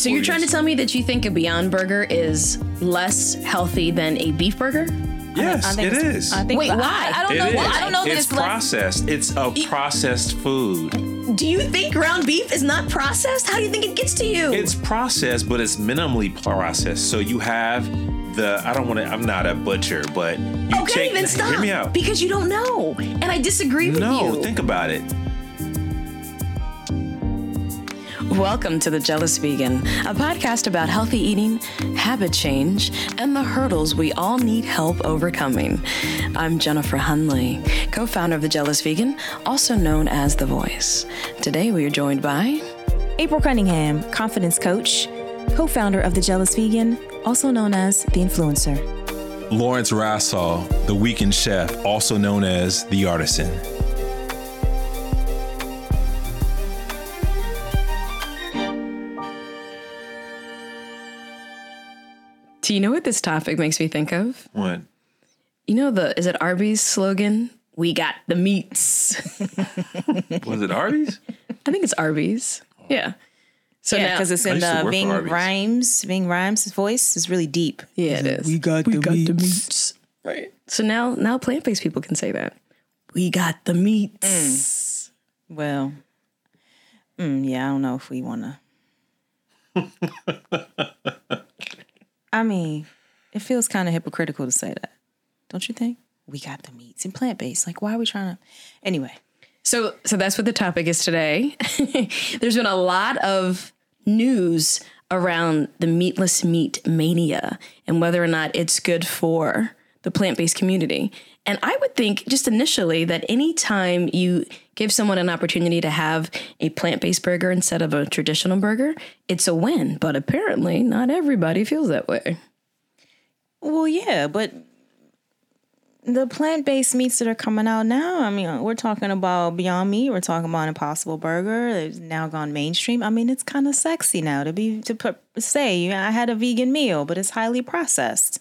So you're trying to tell me that you think a Beyond Burger is less healthy than a beef burger? Yes, I think it it's- I think Wait, why? I, don't It know. is. Why. I don't know it's it's, less. processed. It's a processed food. Do you think ground beef is not processed? How do you think it gets to you? It's processed, but it's minimally processed. So you have the. I don't want to. I'm not a butcher, but you okay, take. then stop. Hear me out. Because you don't know, and I disagree with No, you. No, think about it. Welcome to The Jealous Vegan, a podcast about healthy eating, habit change, and the hurdles we all need help overcoming. I'm Jennifer Hunley, co founder of The Jealous Vegan, also known as The Voice. Today we are joined by. April Cunningham, confidence coach, co-founder of the Jealous Vegan, also known as the influencer. Lawrence Rassall, the weekend chef, also known as the artisan. Do you know what this topic makes me think of? What? You know the is it Arby's slogan? We got the meats. Was it Arby's? I think it's Arby's. Yeah. So Yeah, because it's in used the work for Ving Rhames. Ving Rhames' voice is really deep. yeah, it is. We got the meats. Right. So now now plant based people can say that. We got the meats. Well, mm, yeah, I don't know if we want to. I mean, it feels kind of hypocritical to say that, don't you think? We got the meats and plant based. Like, why are we trying to? Anyway, So so that's what the topic is today. There's been a lot of news around the meatless meat mania and whether or not it's good for the plant-based community. And I would think just initially that anytime you give someone an opportunity to have a plant-based burger instead of a traditional burger, it's a win. But apparently not everybody feels that way. well, yeah, but the plant based meats that are coming out now, I mean, we're talking about Beyond Meat, we're talking about Impossible Burger. It's now gone mainstream. I mean, it's kind of sexy now to be to put, say I had a vegan meal, but it's highly processed.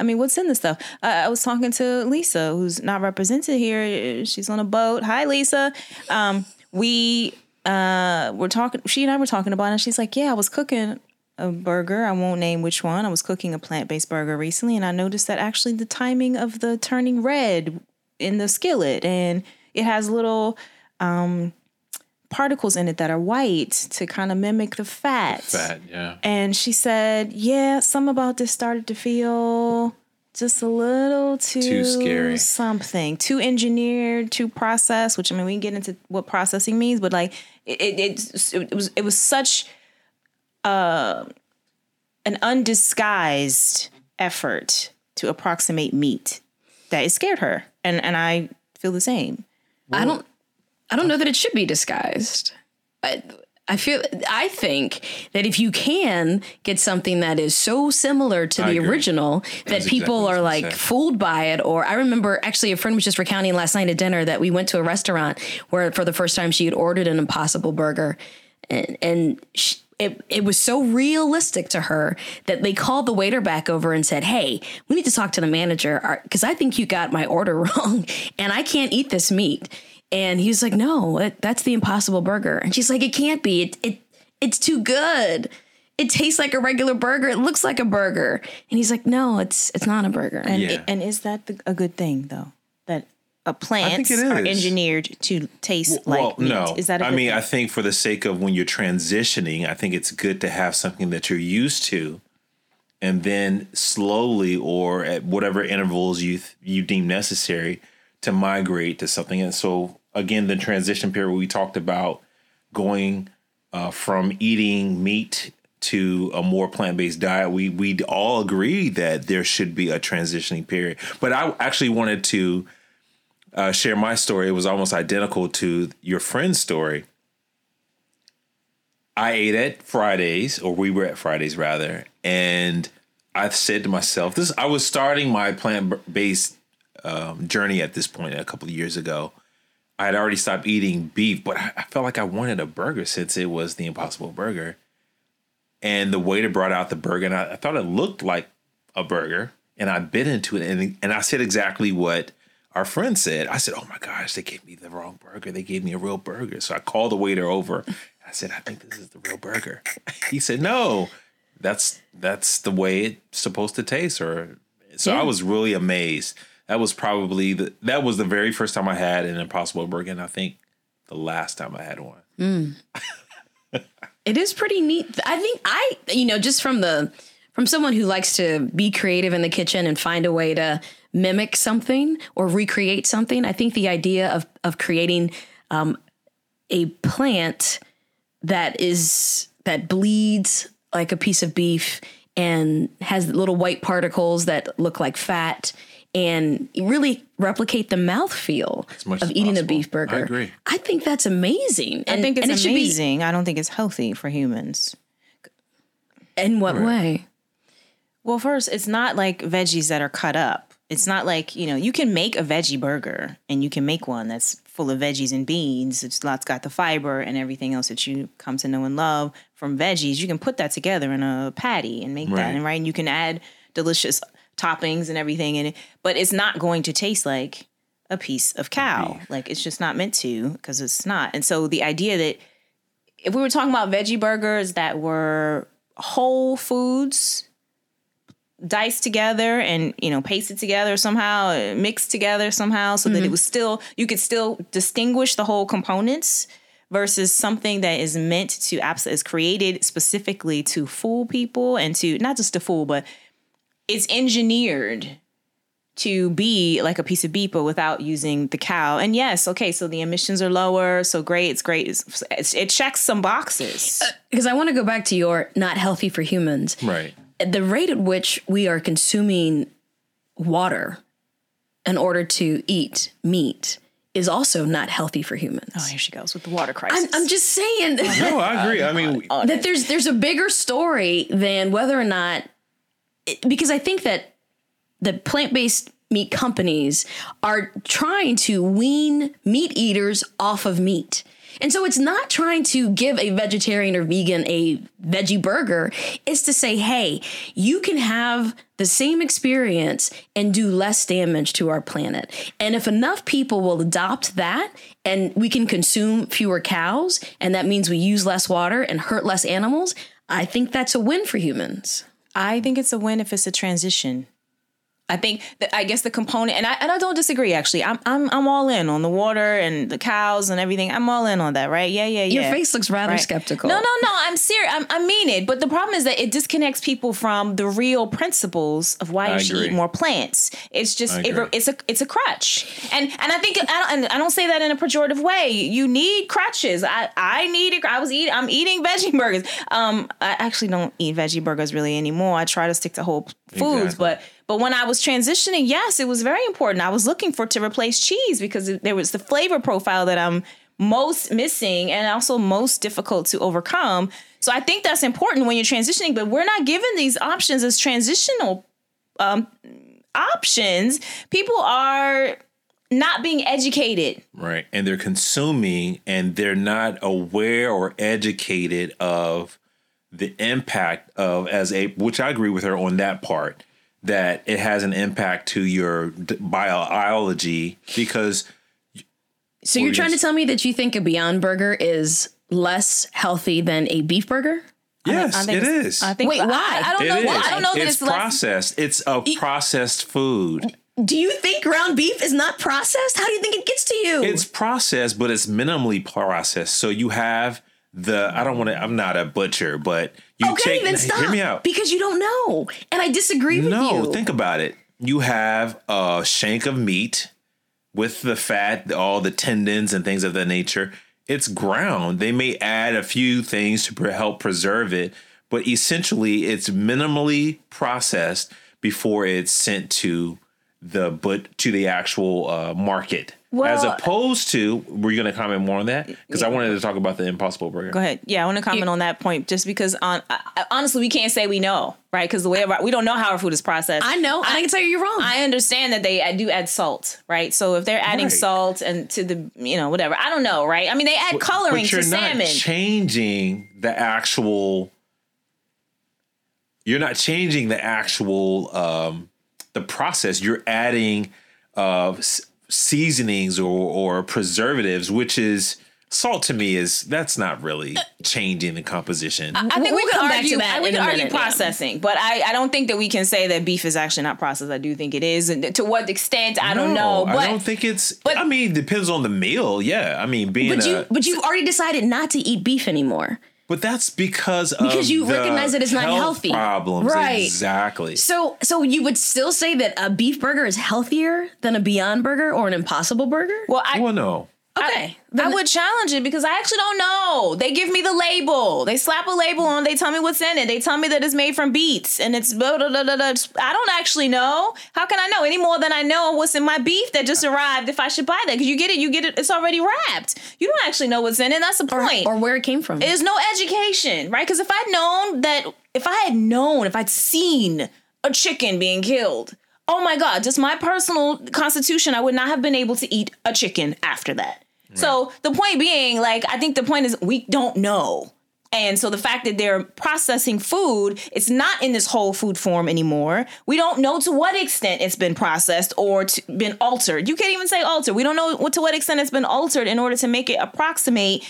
I mean, what's in this stuff? I, I was talking to Lisa, who's not represented here. She's on a boat. Hi, Lisa. Um, we uh, were talking. She and I were talking about it. And she's like, "Yeah, I was cooking." A burger. I won't name which one. I was cooking a plant based burger recently, and I noticed that actually the timing of the turning red in the skillet, and it has little um, particles in it that are white to kind of mimic the fat. Fat, yeah. And she said, "Yeah, some about this started to feel." Just a little too, Too scary. something too engineered, too processed. Which I mean, we can get into what processing means, but like it, it, it's- it was, it was such Uh, an undisguised effort to approximate meat that it scared her and and i feel the same I don't I don't know that it should be disguised. I I feel I think that if you can get something that is so similar to the agree. original that That's people exactly are like gonna fooled by it or I remember actually a friend was just recounting last night at dinner that we went to a restaurant where for the first time she had ordered an impossible burger and and she, it, it was so realistic to her that they called the waiter back over and said, Hey, we need to talk to the manager uh, because I think you got my order wrong and I can't eat this meat. And he was like, No, it, that's the impossible burger. And she's like, It can't be. It, it It's too good. It tastes like a regular burger. It looks like a burger. And he's like, No, it's it's not a burger. and Yeah. and is that the, a good thing though that a plants it are engineered to taste well, like meat no. is that a I good I mean, thing? I think for the sake of when you're transitioning, I think it's good to have something that you're used to, and then slowly or at whatever intervals you th- you deem necessary to migrate to something. And so, again, the transition period we talked about going uh, from eating meat to a more plant-based diet we we all agree that there should be a transitioning period but i actually wanted to uh, share my story. It was almost identical to your friend's story. I ate at Fridays, or we were at Fridays rather, and I said to myself, "This." I was starting my plant-based um, journey at this point a couple of years ago. I had already stopped eating beef, but I, felt like I wanted a burger since it was the Impossible Burger. And the waiter brought out the burger, and I, I thought it looked like a burger. And I bit into it, and and I said exactly what our friend said. I said, "Oh my gosh, they gave me the wrong burger. They gave me a real burger." So I called the waiter over. I said, I think this is the real burger. He said, No, that's that's the way it's supposed to taste. Or so Yeah. I was really amazed. That was probably the that was the very first time I had an Impossible Burger, and I think the last time I had one. Mm. It is pretty neat. I think I, you know, just from the from someone who likes to be creative in the kitchen and find a way to mimic something or recreate something. I think the idea of of creating um, a plant that is that bleeds like a piece of beef and has little white particles that look like fat and really replicate the mouth feel of as eating a beef burger. I agree. I think that's amazing. I think it's and it should be- amazing. I don't think it's healthy for humans. in what way? Well, first, it's not like veggies that are cut up. It's not like, you know, you can make a veggie burger and you can make one that's full of veggies and beans. It's lots got the fiber and everything else that you come to know and love from veggies. You can put that together in a patty and make Right. that. And right, and you can add delicious toppings and everything in it, but it's not going to taste like a piece of cow. Like it's just not meant to because it's not. And so the idea that if we were talking about veggie burgers that were whole foods diced together and you know pasted together somehow uh, mixed together somehow so that it was still you could still distinguish the whole components versus something that is meant to abs- is created specifically to fool people and to not just to fool but it's engineered to be like a piece of beef but without using the cow and yes okay so the emissions are lower so great it's great it's, it's, it checks some boxes Because I want to go back to your not healthy for humans. Right. The rate at which we are consuming water in order to eat meat is also not healthy for humans. oh here she goes with the water crisis I'm, I'm just saying No, I agree. I mean, that there's there's a bigger story than whether or not because I think that the plant-based meat companies are trying to wean meat eaters off of meat. And so it's not trying to give a vegetarian or vegan a veggie burger. It's to say, hey, you can have the same experience and do less damage to our planet. And if enough people will adopt that and we can consume fewer cows, and that means we use less water and hurt less animals, I think that's a win for humans. I think it's a win if it's a transition. I think that I guess the component, and I and I don't disagree. Actually, I'm I'm I'm all in on the water and the cows and everything. I'm all in on that, right? Yeah, yeah, yeah. Your face looks rather Right. skeptical. No, no, no. I'm serious. I'm, I mean it. But the problem is that it disconnects people from the real principles of why I you should eat more plants. It's just it, it's a it's a crutch, and and I think I don't, and I don't say that in a pejorative way. You need crutches. I I needed. I was eating. I'm eating veggie burgers. Um, I actually don't eat veggie burgers really anymore. I try to stick to whole foods, Exactly. but. But when I was transitioning, yes, it was very important. I was looking for to replace cheese because there was the flavor profile that I'm most missing and also most difficult to overcome. So I think that's important when you're transitioning, but we're not given these options as transitional um, options. People are not being educated. Right. And they're consuming and they're not aware or educated of the impact of as a which I agree with her on that part that it has an impact to your biology because So you're trying to tell me that you think a Beyond Burger is less healthy than a beef burger? yes, I think it it's- I think Wait, why? I, don't It know why. I don't know that it's it's, less. processed. It's a processed food. Do you think ground beef is not processed? How do you think it gets to you? It's processed, but it's minimally processed. So you have the I don't want to. I'm not a butcher, but you okay, take. then stop. Hear me out. Because you don't know, and I disagree with No, you. think about it. You have a shank of meat with the fat, all the tendons and things of that nature. It's ground. They may add a few things to help preserve it, but essentially it's minimally processed before it's sent to the but to the actual uh, market. As opposed to, were you going to comment more on that? Because I wanted to talk about the Impossible Burger. Go ahead. Yeah, I want to comment on that point, just because on I, I- honestly, we can't say we know, right? Because the way of our, we don't know how our food is processed. I know, and I can tell you you're wrong. I understand that they do add salt, right? So if they're adding Right. salt and to the you know whatever, I don't know, right? I mean, they add coloring but you're to not salmon. changing the actual you're not changing the actual um the process you're adding uh s- seasonings or or preservatives which is salt to me is that's not really changing the composition. I think We'll we could come back to argue. that we in could a argue minute, yeah. processing, but I, I don't think that we can say that beef is actually not processed. I do think it is, and to what extent I don't know. But I don't think it's. but- I mean, depends on the meal. Yeah, I mean, being But a, you but you've already decided not to eat beef anymore. But that's because Because of you the recognize that it's not health healthy. Problems, Right. Exactly. So so you would still say that a beef burger is healthier than a Beyond Burger or an Impossible Burger? well, I, well, no. Okay. I would challenge it because I actually don't know. They give me the label. They slap a label on. They tell me what's in it. They tell me that it's made from beets and it's blah, blah, blah. I don't actually know. How can I know any more than I know what's in my beef that just arrived? If I should buy that, because you get it, you get it. It's already wrapped. You don't actually know what's in it. That's the point. or where it came from. There's no education, right? Because if I'd known that, if I had known, if I'd seen a chicken being killed, oh my God, just my personal constitution, I would not have been able to eat a chicken after that. So the point being, like, I think the point is we don't know. And so the fact that they're processing food, it's not in this whole food form anymore. We don't know to what extent it's been processed or to, been altered. You can't even say altered. We don't know what, to what extent it's been altered in order to make it approximate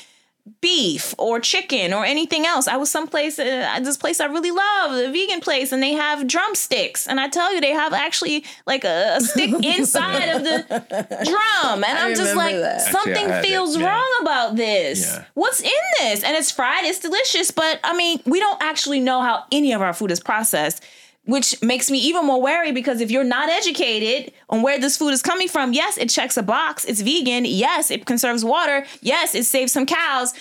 beef or chicken or anything else. I was someplace, uh, this place I really love, a vegan place, and they have drumsticks. And I tell you, they have actually like a, a stick inside of the drum. And I'm just like, that. Something I had feels yeah. wrong about this. Yeah. What's in this? And it's fried, it's delicious, but I mean, we don't actually know how any of our food is processed. Which makes me even more wary because if you're not educated on where this food is coming from, yes, it checks a box. It's vegan. Yes, it conserves water. Yes, it saves some cows,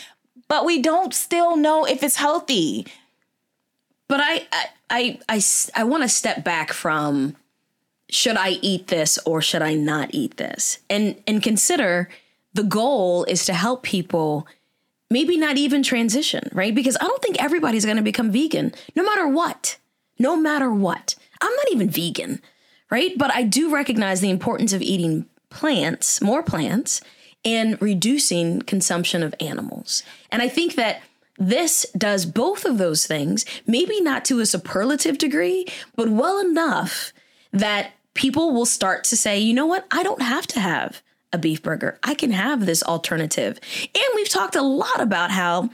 but we don't still know if it's healthy. but I, I, I, I want to step back from should I eat this or should I not eat this? And and consider the goal is to help people maybe not even transition, right? Because I don't think everybody's going to become vegan no matter what. No matter what. I'm not even vegan, right? But I do recognize the importance of eating plants, more plants, and reducing consumption of animals. And I think that this does both of those things, maybe not to a superlative degree, but well enough that people will start to say, you know what? I don't have to have a beef burger. I can have this alternative. And we've talked a lot about how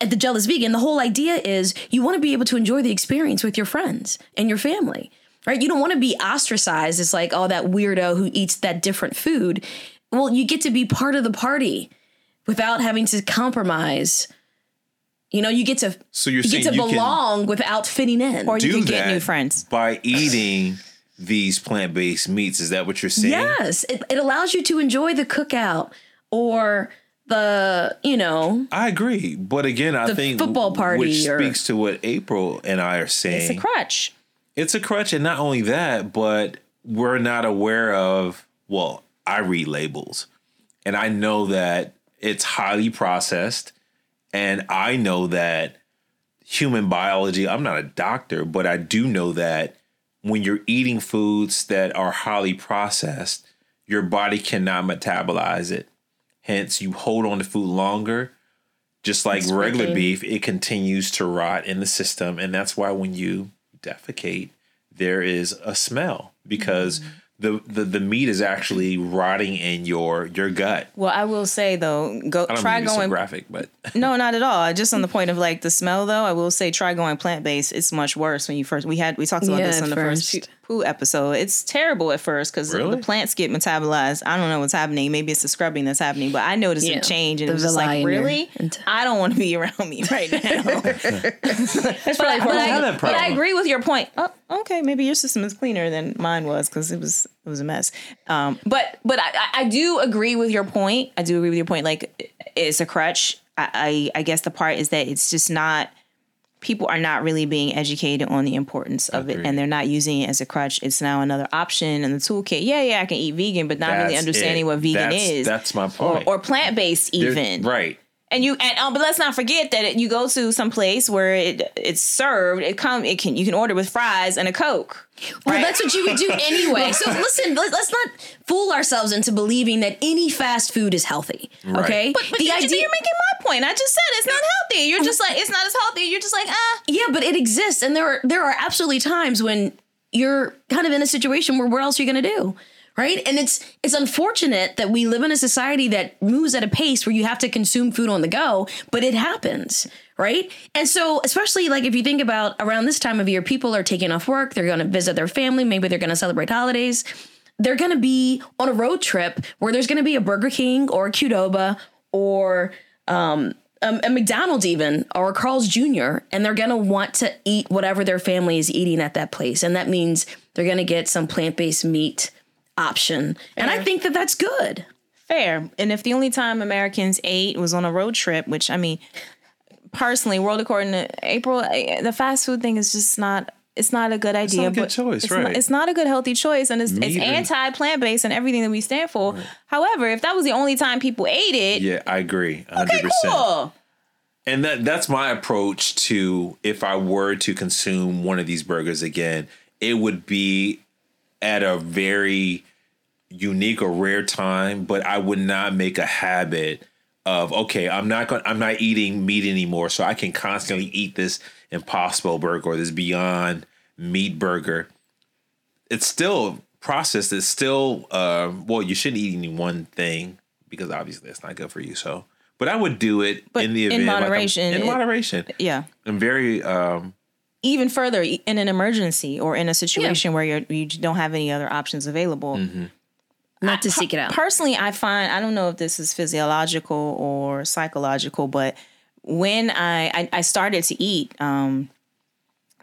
at the Jealous Vegan, the whole idea is you want to be able to enjoy the experience with your friends and your family, right? You don't want to be ostracized as like, oh, that weirdo who eats that different food. Well, you get to be part of the party without having to compromise. You know, you get to So you're you get to you belong without fitting in. Or you can get new friends. by eating these plant-based meats. Is that what you're saying? yes, it, it allows you to enjoy the cookout or the, you know, I agree, but again, I The think football party which or- speaks to what April and I are saying. It's a crutch. It's a crutch, and not only that, but we're not aware of. Well, I read labels, and I know that it's highly processed, and I know that human biology. I'm not a doctor, but I do know that when you're eating foods that are highly processed, your body cannot metabolize it. Hence, you hold on to food longer. Just like regular wicked. beef, it continues to rot in the system. And that's why when you defecate, there is a smell because mm-hmm. the, the, the meat is actually rotting in your your gut. Well, I will say though, go I don't try mean to be so going graphic, but No, not at all. Just on the point of like the smell, though, I will say try going plant based. It's much worse when you first. We had we talked about Yeah, this at in the first, first. Poo poo episode. It's terrible at first because Really? the plants get metabolized. I don't know what's happening. Maybe it's the scrubbing that's happening, but I noticed Yeah, a change, and the it was just like, really, I don't want to be around me right now. that's but, probably but I, have that but I agree with your point. Oh, okay, maybe your system is cleaner than mine was because it was it was a mess. Um, but but I, I- I do agree with your point. I do agree with your point. Like it's a crutch. I, I I guess the part is that it's just not. People are not really being educated on the importance of it, and they're not using it as a crutch. It's now another option in the toolkit. Yeah, yeah, I can eat vegan, but not really understanding it. what vegan That's- is. that's my point. or plant based even. right. And you and um, but let's not forget that it, you go to some place where it it's served. It come it can you can order with fries and a coke. Well, that's what you would do anyway. So listen, let, us not fool ourselves into believing that any fast food is healthy. Okay, But, but the you, idea, you're making my point. I just said it's not healthy. You're just like it's not as healthy. You're just like ah. yeah, but it exists, and there are there are absolutely times when you're kind of in a situation where what else are you going to do, right? And it's it's unfortunate that we live in a society that moves at a pace where you have to consume food on the go, but it happens, right? And so, especially like if you think about around this time of year, people are taking off work, they're going to visit their family, maybe they're going to celebrate holidays. They're going to be on a road trip where there's going to be a Burger King or a Qdoba or um, a, a McDonald's even or a Carl's Jr. and they're going to want to eat whatever their family is eating at that place. And that means they're going to get some plant-based meat option. And I think that that's good. Fair. And if the only time Americans ate was on a road trip, which I mean, personally, world according to April, eh, the fast food thing is just not. It's not a good idea. not a good but choice, it's right. Not, it's not a good healthy choice, and it's, it's anti plant based and everything that we stand for. However, if that was the only time people ate it, Yeah, I agree. 100%. okay, cool. And that that's my approach to if I were to consume one of these burgers again, it would be at a very unique or rare time, but I would not make a habit of okay, I'm not going I'm not eating meat anymore, so I can constantly eat this impossible burger or this beyond meat burger. It's still processed, it's still uh, well, you shouldn't eat any one thing because obviously that's not good for you. So but I would do it But in the in event like I'm- moderation, in it- moderation. Yeah. I'm very um Even further, in an emergency or in a situation where you're, you don't have any other options available, Mm-hmm. Not to seek it out. personally i find i don't know if this is physiological or psychological but when i i, I started to eat um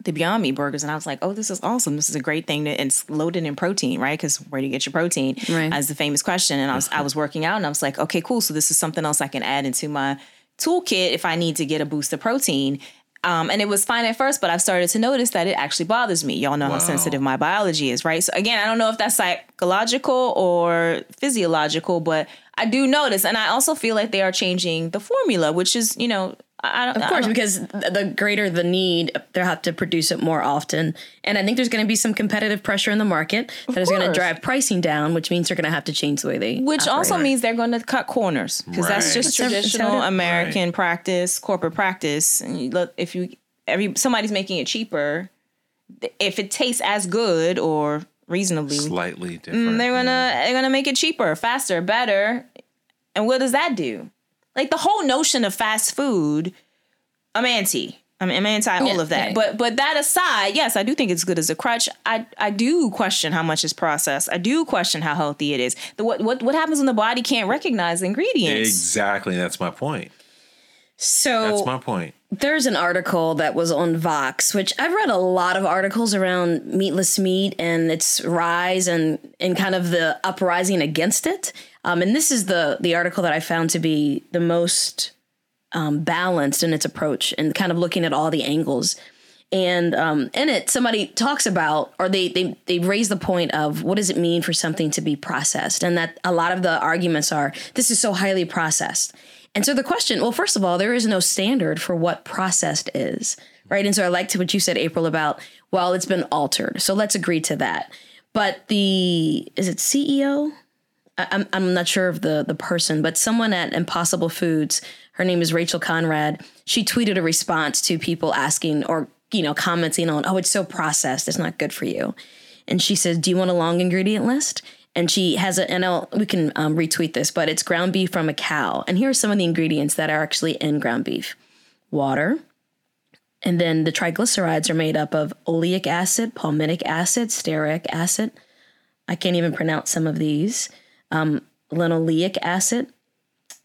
the Beyond Meat burgers, and I was like, "Oh, this is awesome! This is a great thing, to, and it's loaded in protein, right? Because where do you get your protein? Right. As the famous question." And I was I was working out, and I was like, "Okay, cool. So this is something else I can add into my toolkit if I need to get a boost of protein." Um, and it was fine at first, but I've started to notice that it actually bothers me. Y'all know how sensitive my biology is, right? So again, I don't know if that's psychological or physiological, but I do notice, and I also feel like they are changing the formula, which is, you know, I I don't. Of course, because the greater the need, they'll have to produce it more often. And I think there's going to be some competitive pressure in the market that is going to drive pricing down, which means they're going to have to change the way they. Which also means they're going to cut corners because that's just It's how- it's how traditional it- American practice, corporate practice. And you look, if you every somebody's making it cheaper, if it tastes as good or reasonably, slightly mm, different. they're gonna yeah. they're gonna make it cheaper, faster, better. And what does that do? Like the whole notion of fast food, I'm anti. I mean, I'm anti all Yeah, of that. yeah. But but that aside, yes, I do think it's good as a crutch. I I do question how much is processed. I do question how healthy it is. The, what what what happens when the body can't recognize the ingredients? Exactly, that's my point. So That's my point. there's an article that was on Vox, which I've read a lot of articles around meatless meat and its rise and and kind of the uprising against it. Um, and this is the the article that I found to be the most um, balanced in its approach and kind of looking at all the angles. And um, in it, somebody talks about, or they they they raise the point of what does it mean for something to be processed, and that a lot of the arguments are this is so highly processed. And so the question, well, first of all, there is no standard for what processed is, right? And so I liked what you said, April, about well, it's been altered. So let's agree to that. But the is it CEO? I'm I'm not sure of the the person, but someone at Impossible Foods, her name is Rachel Konrad. She tweeted a response to people asking or you know commenting on, "Oh, it's so processed, it's not good for you." And she says, "Do you want a long ingredient list?" And she has a, and I'll, we can um, retweet this, but it's ground beef from a cow. And here are some of the ingredients that are actually in ground beef: water, and then the triglycerides are made up of oleic acid, palmitic acid, stearic acid. I can't even pronounce some of these. Um, linoleic acid.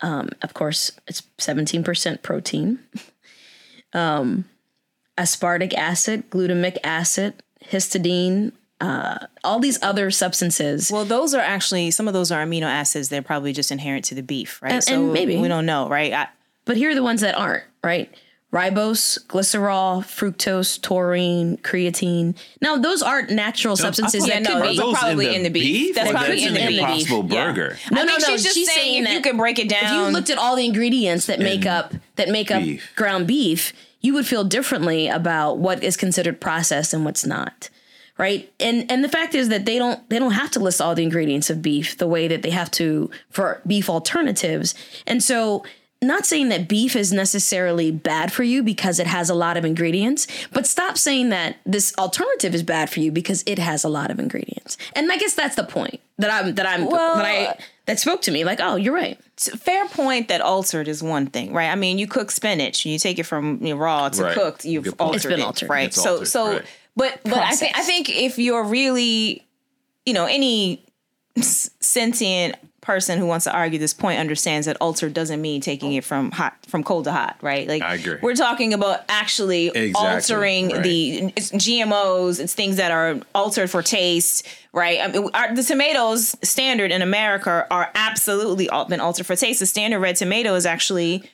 Um, of course, it's 17% protein. Um, aspartic acid, glutamic acid, histidine, uh, all these other substances. well, those are actually some of those are amino acids. They're probably just inherent to the beef, right? And- and maybe. we don't know, right? I, But here are the ones that aren't, right? Ribose, glycerol, fructose, taurine, creatine. Now, those aren't natural substances I that thought- could no, are those are probably in the beef. That's or probably that's in the the beef. Impossible Yeah. Burger. No, I no, think no. she's just she's saying, saying if you can break it down. if you looked at all the ingredients that make up that make up beef. ground beef, you would feel differently about what is considered processed and what's not. Right? And and the fact is that they don't they don't have to list all the ingredients of beef the way that they have to for beef alternatives. And so not saying that beef is necessarily bad for you because it has a lot of ingredients, but stop saying that this alternative is bad for you because it has a lot of ingredients. And I guess that's the point that I'm that I'm Well- that I that spoke to me like, oh, you're right. fair point that altered is one thing, right? I mean, you cook spinach, you take it from you know, raw to Right. cooked, you've altered It's been it, altered. right? It's so, altered, so, right. But, but I think I think if you're really, you know, any s- sentient person who wants to argue this point understands that altered doesn't mean taking it from hot from cold to hot, right? Like I agree. we're talking about actually Exactly, altering right. the it's GMOs, it's things that are altered for taste, right? I mean, our, the tomatoes standard in America are absolutely been altered for taste. The standard red tomato is actually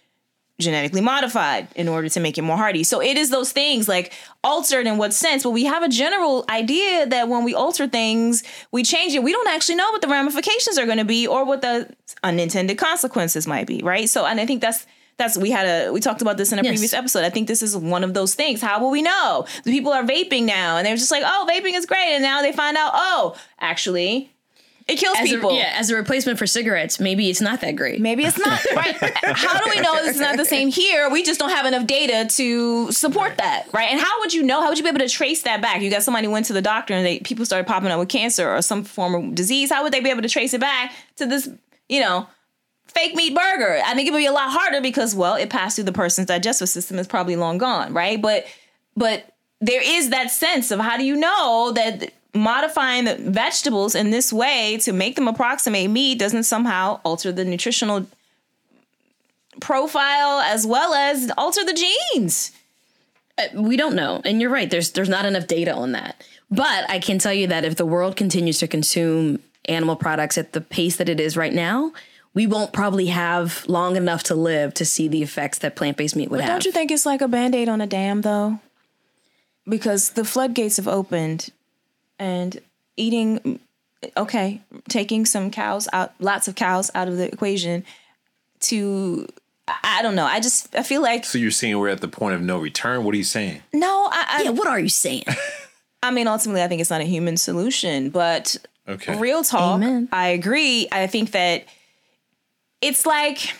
genetically modified in order to make it more hardy. So it is those things like altered in what sense, but we have a general idea that when we alter things, we change it. We don't actually know what the ramifications are going to be or what the unintended consequences might be, right? So and I think that's that's we had a we talked about this in a Yes. previous episode. I think this is one of those things. How will we know? The people are vaping now and they're just like, "Oh, vaping is great." And now they find out, "Oh, actually, it kills As people." a, yeah, as a replacement for cigarettes, maybe it's not that great. Maybe it's not right. How do we know this is not the same here? We just don't have enough data to support that, right? And how would you know? How would you be able to trace that back? You got somebody who went to the doctor and they people started popping up with cancer or some form of disease. How would they be able to trace it back to this, you know, fake meat burger? I think it would be a lot harder because well, it passed through the person's digestive system. It's probably long gone, right? But but there is that sense of how do you know that modifying the vegetables in this way to make them approximate meat doesn't somehow alter the nutritional profile as well as alter the genes. Uh, we don't know. And you're right. There's there's not enough data on that. But i can tell you that if the world continues to consume animal products at the pace that it is right now we won't probably have long enough to live to see the effects that plant-based meat would have don't you think it's like a band-aid on a dam though? Because the floodgates have opened and eating okay taking some cows out lots of cows out of the equation to I- I don't know. I just I feel like So you're saying we're at the point of no return? What are you saying? no. I I, yeah what are you saying I mean ultimately I think it's not a human solution, but Okay. real talk Amen. i agree i think that it's like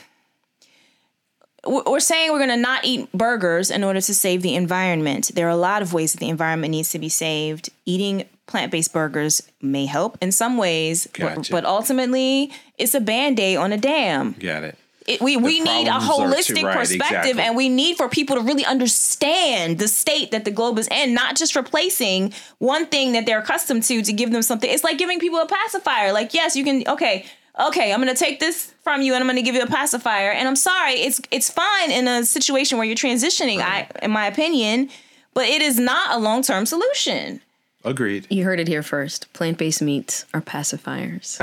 we're we're saying we're going to not eat burgers in order to save the environment there are a lot of ways that the environment needs to be saved eating plant-based burgers may help in some ways but, Gotcha. but ultimately it's a band-aid on a dam Got it. it, we we need a problems are to- holistic right, perspective exactly. and we need for people to really understand the state that the globe is in not just replacing one thing that they're accustomed to to give them something it's like giving people a pacifier like yes you can okay okay i'm going to take this from you and i'm going to give you a pacifier and i'm sorry it's it's fine in a situation where you're transitioning i in my opinion but it is not a long-term solution Agreed. you heard it here first plant-based meats are pacifiers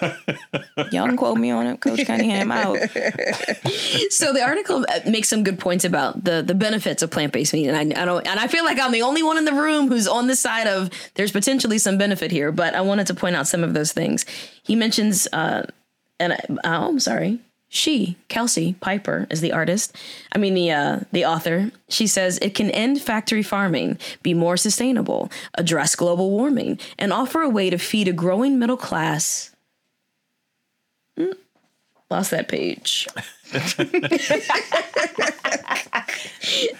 y'all can quote me on it coach cunningham out so the article uh, makes some good points about the the benefits of plant based meat, and I, I don't, and I feel like I'm the only one in the room who's on the side of there's potentially some benefit here. But I wanted to point out some of those things. He mentions, uh, and I, oh, I'm sorry, she Kelsey Piper is the artist. I mean the uh, the author. She says it can end factory farming, be more sustainable, address global warming, and offer a way to feed a growing middle class. Hmm, Lost that page.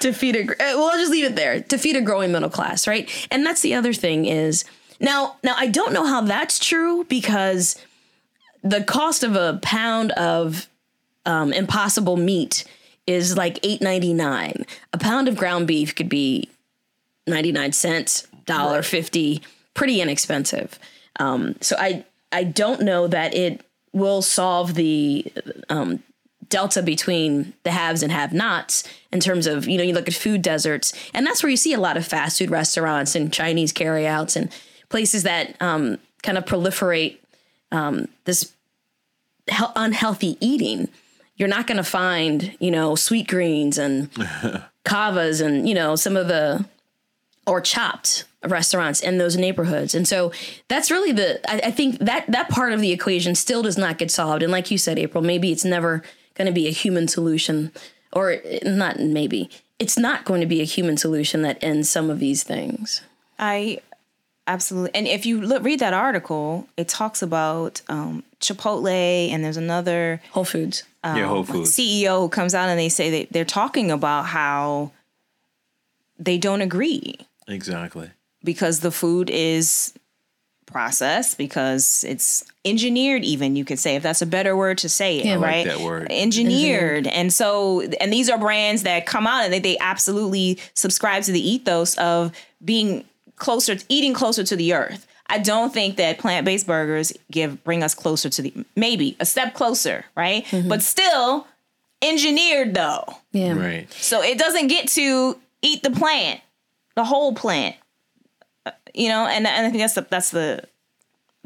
to feed a uh, well i'll just leave it there to feed a growing middle class right and that's the other thing is now now i don't know how that's true because the cost of a pound of um, impossible meat is like 8.99 a pound of ground beef could be 99 cents dollar 50 pretty inexpensive. Um, so i i don't know that it will solve the um, delta between the haves and have nots in terms of you know you look at food deserts and that's where you see a lot of fast food restaurants and chinese carryouts and places that um, kind of proliferate um, this unhealthy eating you're not going to find you know Sweetgreens and Cavas and you know some of the or chopped restaurants in those neighborhoods. And so that's really the I, I think that that part of the equation still does not get solved. And like you said, April, maybe it's never going to be a human solution, or not maybe it's not going to be a human solution that ends some of these things. I absolutely. And if you look, read that article, it talks about um, Chipotle, and there's another Whole Foods. Yeah, Whole um, Foods. CEO comes out and they say that they're talking about how they don't agree exactly. because the food is processed because it's engineered even you could say if that's a better word to say it Yeah. I like right that word. engineered and so and these are brands that come out and they, they absolutely subscribe to the ethos of being closer eating closer to the earth i don't think that plant-based burgers give bring us closer to the maybe a step closer right but still engineered though Yeah. Right. so it doesn't get to eat the plant, the whole plant. Uh, You know, and, and I think that's the that's the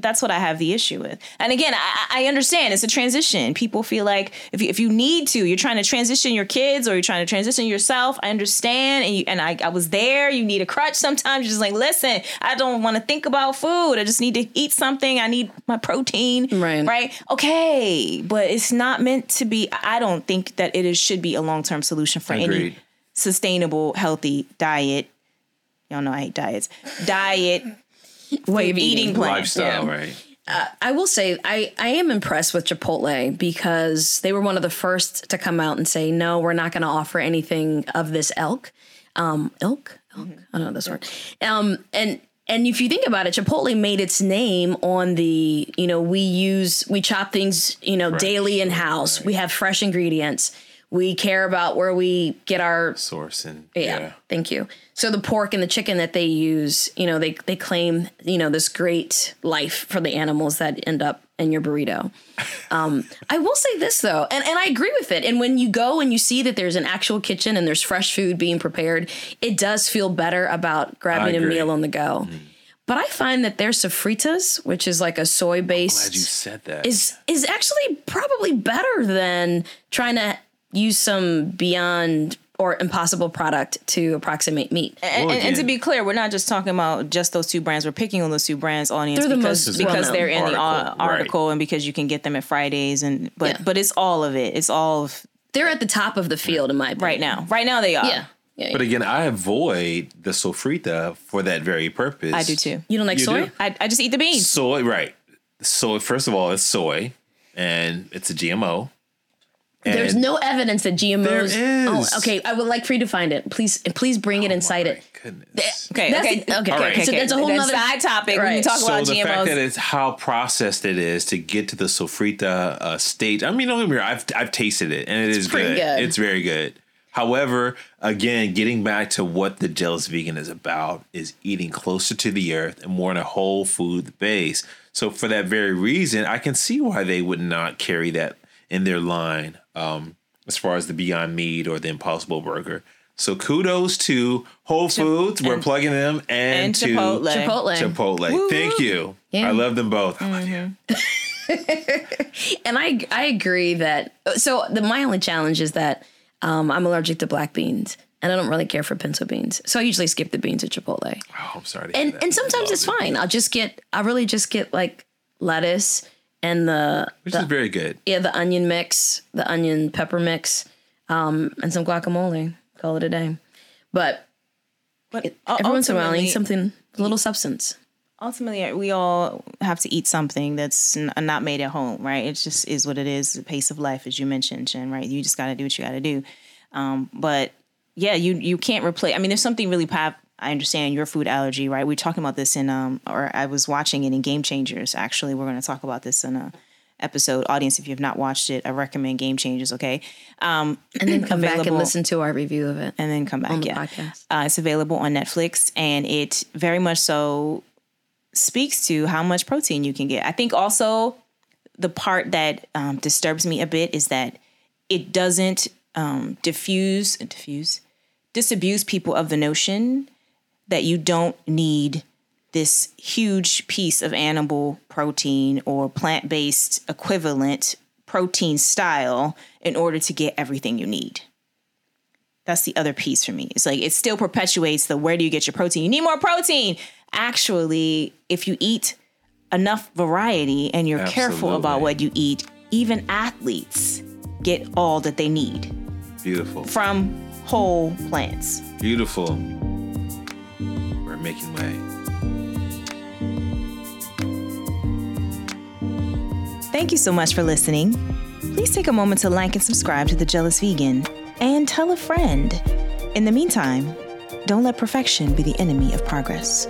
that's what I have the issue with. And again, I, I understand it's a transition. People feel like if you, if you need to, you're trying to transition your kids or you're trying to transition yourself. I understand, and you, and I, I was there. You need a crutch sometimes. You're just like, listen, I don't want to think about food. I just need to eat something. I need my protein. Right. Right. Okay, but it's not meant to be. I don't think that it is should be a long term solution for any sustainable, healthy diet. Y'all know I hate diets. Diet, Way of eating plan. Lifestyle, Yeah. right? I will say I, I am impressed with Chipotle because they were one of the first to come out and say, no, we're not going to offer anything of this elk. Um, elk? Elk? I don't know this word. Um, and and if you think about it, Chipotle made its name on the, you know, we use, we chop things, you know, daily in house. We have fresh ingredients. We care about where we get our Source and yeah, yeah. Thank you. So the pork and the chicken that they use, you know, they they claim, you know, this great life for the animals that end up in your burrito. Um, I will say this though, and, and I agree with it. And when you go and you see that there's an actual kitchen and there's fresh food being prepared, it does feel better about grabbing a meal on the go. But I find that their sofritas, which is like a soy based Glad you said that. is is actually probably better than trying to use some beyond or impossible product to approximate meat. And, Well, and, and to be clear, we're not just talking about just those two brands. We're picking on those two brands, audience, They're the because most because they're in the Article, right. and because you can get them at Fridays. And but Yeah. but it's all of it. It's all of They're at the top of the field in my opinion. right now. Right now they are. Yeah. Yeah. but again, I avoid the sofrita for that very purpose. I do too. you don't like You soy? do? I, I just eat the beans. Soy, right? Soy. First of all, it's soy, and it's a GMO. There's no evidence that GMOs. There is. Oh, okay. I would like for you to find it. Please, please bring it and cite it. Goodness. Okay, That's okay, okay, All right. okay, So that's a whole That's nother side topic. We can Right. talk So about the GMOs. fact that it's how processed it is to get to the sofrita uh, stage. I mean, don't get me wrong. I've I've tasted it, and it is pretty good. good. It's very good. However, again, getting back to what the jealous vegan is about is eating closer to the earth and more in a whole food base. So for that very reason, I can see why they would not carry that in their line um, as far as the Beyond Meat or the Impossible Burger. So kudos to Whole Foods. We're plugging them and, and to Chipotle. Chipotle. Chipotle. Thank you. Yeah. I love them both. I love you. And I I agree that so the my only challenge is that um, I'm allergic to black beans and I don't really care for pinto beans. So I usually skip the beans at Chipotle. Oh, I'm sorry. to hear And that. and sometimes it's fine. I'll just get I really just get like lettuce and the Which the, is very good. yeah, the onion mix, the onion pepper mix, um, and some guacamole. Call it a day. But But every once in a while, I need something, a little substance. ultimately we all have to eat something that's n- not made at home right it just is what it is the pace of life as you mentioned Jen, right you just got to do what you got to do um, but yeah you you can't replace i mean there's something really pop i understand your food allergy right we are talking about this in um or i was watching it in game changers actually we're going to talk about this in a episode audience if you have not watched it i recommend game changers okay um And then come back and listen to our review of it. and then come back On the yeah podcast. uh, it's available on Netflix, and it very much so speaks to how much protein you can get. I think also the part that um, disturbs me a bit is that it doesn't um, diffuse, diffuse, disabuse people of the notion that you don't need this huge piece of animal protein or plant based equivalent protein style in order to get everything you need that's the other piece for me. It's like it still perpetuates the where do you get your protein? You need more protein. Actually, if you eat enough variety and you're careful about what you eat, even athletes get all that they need Beautiful. from whole plants. Beautiful. We're making way. Thank you so much for listening. please take a moment to like and subscribe to The Jealous Vegan and tell a friend. In the meantime, don't let perfection be the enemy of progress.